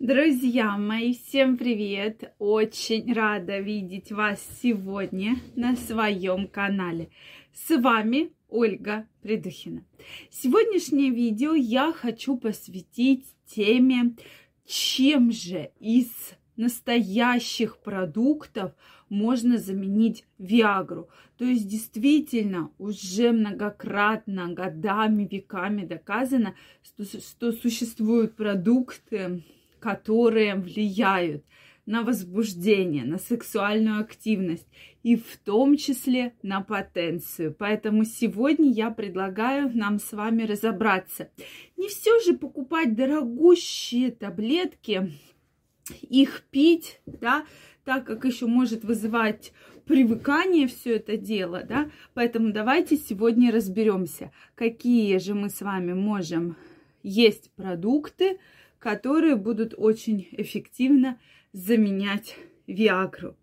Друзья мои, всем привет! Очень рада видеть вас сегодня на своем канале. С вами Ольга Придухина. Сегодняшнее видео я хочу посвятить теме, чем же из настоящих продуктов можно заменить Виагру. То есть действительно уже многократно, годами, веками доказано, что, что существуют продукты, которые влияют на возбуждение, на сексуальную активность и в том числе на потенцию. Поэтому сегодня я предлагаю нам с вами разобраться. Не все же покупать дорогущие таблетки, их пить, да, так как еще может вызывать привыкание все это дело, да. Поэтому давайте сегодня разберемся, какие же мы с вами можем есть продукты, которые будут очень эффективно заменять Виагру.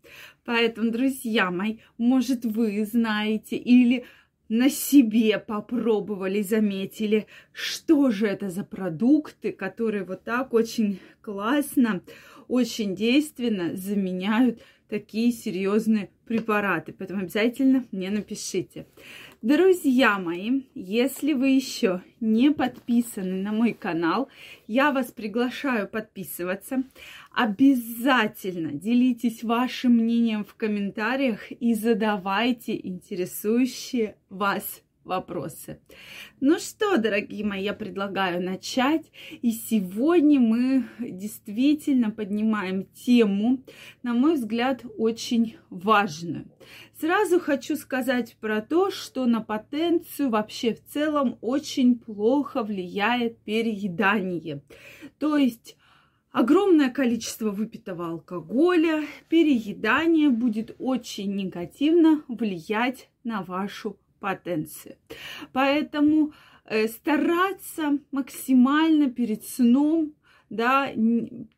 Поэтому, друзья мои, может вы знаете или на себе попробовали, заметили, что же это за продукты, которые вот так очень классно, очень действенно заменяют такие серьезные препараты. Поэтому обязательно мне напишите. Друзья мои, если вы еще не подписаны на мой канал, я вас приглашаю подписываться. Обязательно делитесь вашим мнением в комментариях и задавайте интересующие вас вопросы. Ну что, дорогие мои, я предлагаю начать. И сегодня мы действительно поднимаем тему, на мой взгляд, очень важную. Сразу хочу сказать про то, что на потенцию вообще в целом очень плохо влияет переедание. То есть огромное количество выпитого алкоголя, переедание будет очень негативно влиять на вашу потенции. Поэтому э, стараться максимально перед сном да,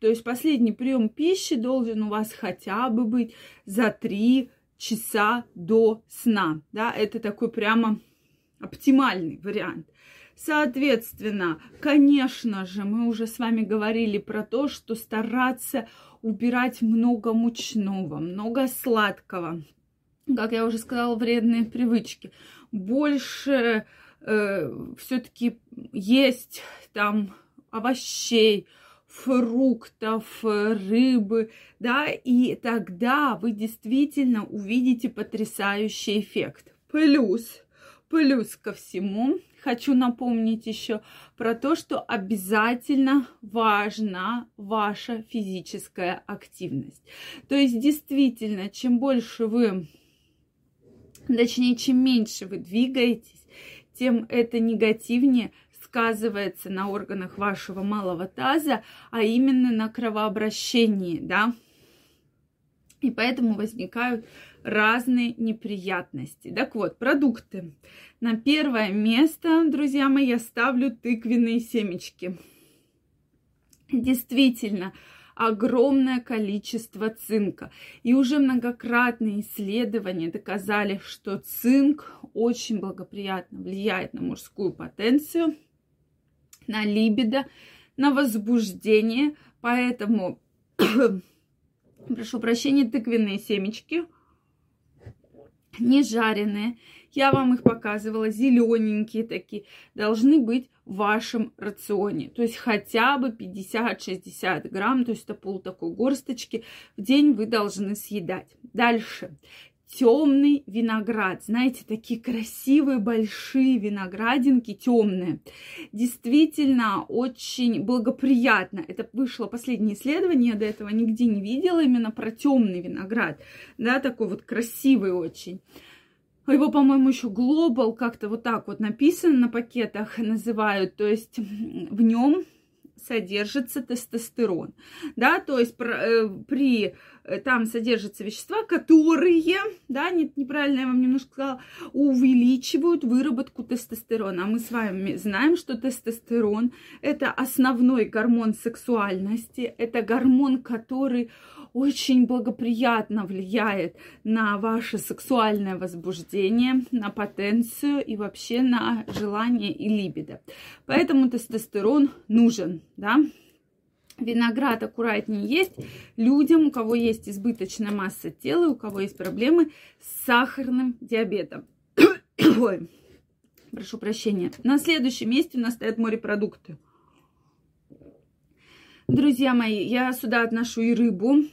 то есть последний прием пищи должен у вас хотя бы быть за 3 часа до сна, да, это такой прямо оптимальный вариант. Соответственно, конечно же, мы уже с вами говорили про то, что стараться убирать много мучного, много сладкого, как я уже сказала, вредные привычки. Больше э, все-таки есть там овощей, фруктов, рыбы, да, и тогда вы действительно увидите потрясающий эффект. Плюс, плюс ко всему, хочу напомнить еще про то, что обязательно важна ваша физическая активность. То есть действительно, чем больше вы Точнее, чем меньше вы двигаетесь, тем это негативнее сказывается на органах вашего малого таза, а именно на кровообращении, да. И поэтому возникают разные неприятности. Так вот, продукты. На первое место, друзья мои, я ставлю тыквенные семечки. Действительно, огромное количество цинка. И уже многократные исследования доказали, что цинк очень благоприятно влияет на мужскую потенцию, на либидо, на возбуждение. Поэтому, прошу прощения, тыквенные семечки, не жареные, я вам их показывала, зелененькие такие, должны быть в вашем рационе. То есть хотя бы 50-60 грамм, то есть это пол такой горсточки в день вы должны съедать. Дальше темный виноград. Знаете, такие красивые большие виноградинки темные. Действительно очень благоприятно. Это вышло последнее исследование, я до этого нигде не видела именно про темный виноград. Да, такой вот красивый очень. Его, по-моему, еще Global как-то вот так вот написано на пакетах называют. То есть в нем содержится тестостерон, да, то есть э, при там содержатся вещества, которые, да, нет, неправильно я вам немножко сказала, увеличивают выработку тестостерона. А мы с вами знаем, что тестостерон это основной гормон сексуальности, это гормон, который очень благоприятно влияет на ваше сексуальное возбуждение, на потенцию и вообще на желание и либидо. Поэтому тестостерон нужен, да. Виноград аккуратнее есть людям, у кого есть избыточная масса тела, у кого есть проблемы с сахарным диабетом. Ой, прошу прощения. На следующем месте у нас стоят морепродукты. Друзья мои, я сюда отношу и рыбу,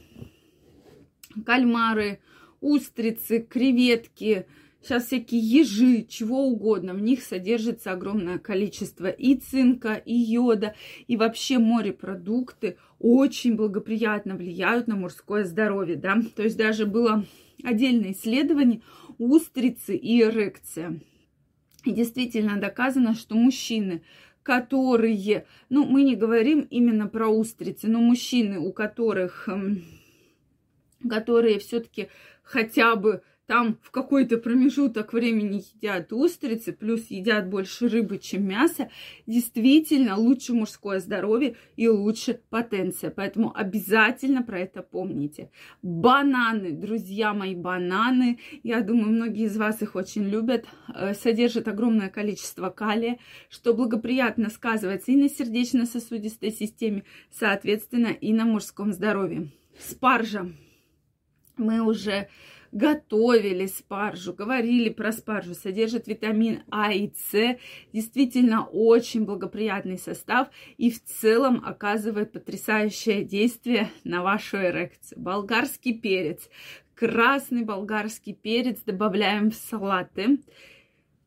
кальмары, устрицы, креветки, сейчас всякие ежи, чего угодно. В них содержится огромное количество и цинка, и йода, и вообще морепродукты очень благоприятно влияют на мужское здоровье, да. То есть даже было отдельное исследование устрицы и эрекция. И действительно доказано, что мужчины, которые, ну, мы не говорим именно про устрицы, но мужчины, у которых, эм, которые все-таки хотя бы там в какой-то промежуток времени едят устрицы, плюс едят больше рыбы, чем мяса, действительно лучше мужское здоровье и лучше потенция. Поэтому обязательно про это помните. Бананы, друзья мои, бананы, я думаю, многие из вас их очень любят, э, содержат огромное количество калия, что благоприятно сказывается и на сердечно-сосудистой системе, соответственно, и на мужском здоровье. Спаржа. Мы уже готовили спаржу, говорили про спаржу, содержит витамин А и С, действительно очень благоприятный состав и в целом оказывает потрясающее действие на вашу эрекцию. Болгарский перец, красный болгарский перец. Добавляем в салаты,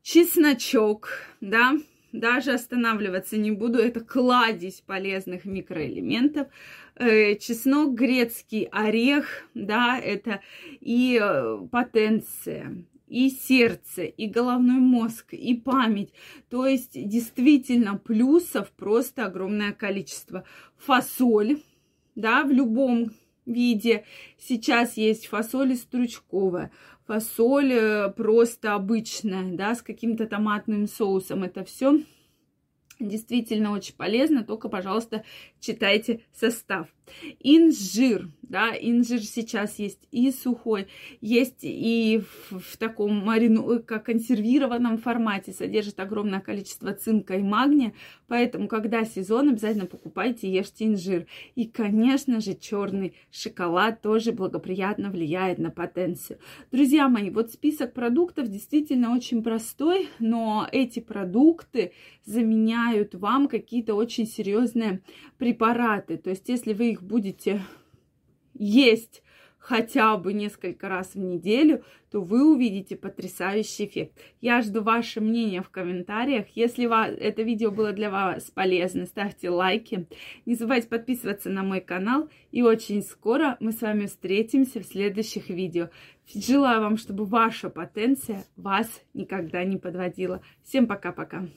чесночок, да, даже останавливаться не буду, это кладезь полезных микроэлементов. Э, чеснок, грецкий орех, да, это и э, потенция, и сердце, и головной мозг, и память. То есть действительно плюсов просто огромное количество. Фасоль, да, в любом виде. Сейчас есть фасоль стручковая, фасоль э, просто обычная, да, с каким-то томатным соусом. Это все действительно очень полезно, только, пожалуйста, читайте состав. Инжир, да, инжир сейчас есть и сухой, есть и в, в таком марину, как консервированном формате, содержит огромное количество цинка и магния, поэтому, когда сезон, обязательно покупайте, ешьте инжир. И, конечно же, черный шоколад тоже благоприятно влияет на потенцию. Друзья мои, вот список продуктов действительно очень простой, но эти продукты заменяют вам какие-то очень серьезные препараты. То есть, если вы их будете есть хотя бы несколько раз в неделю, то вы увидите потрясающий эффект. Я жду ваше мнение в комментариях. Если это видео было для вас полезно, ставьте лайки. Не забывайте подписываться на мой канал. И очень скоро мы с вами встретимся в следующих видео. Желаю вам, чтобы ваша потенция вас никогда не подводила. Всем пока-пока.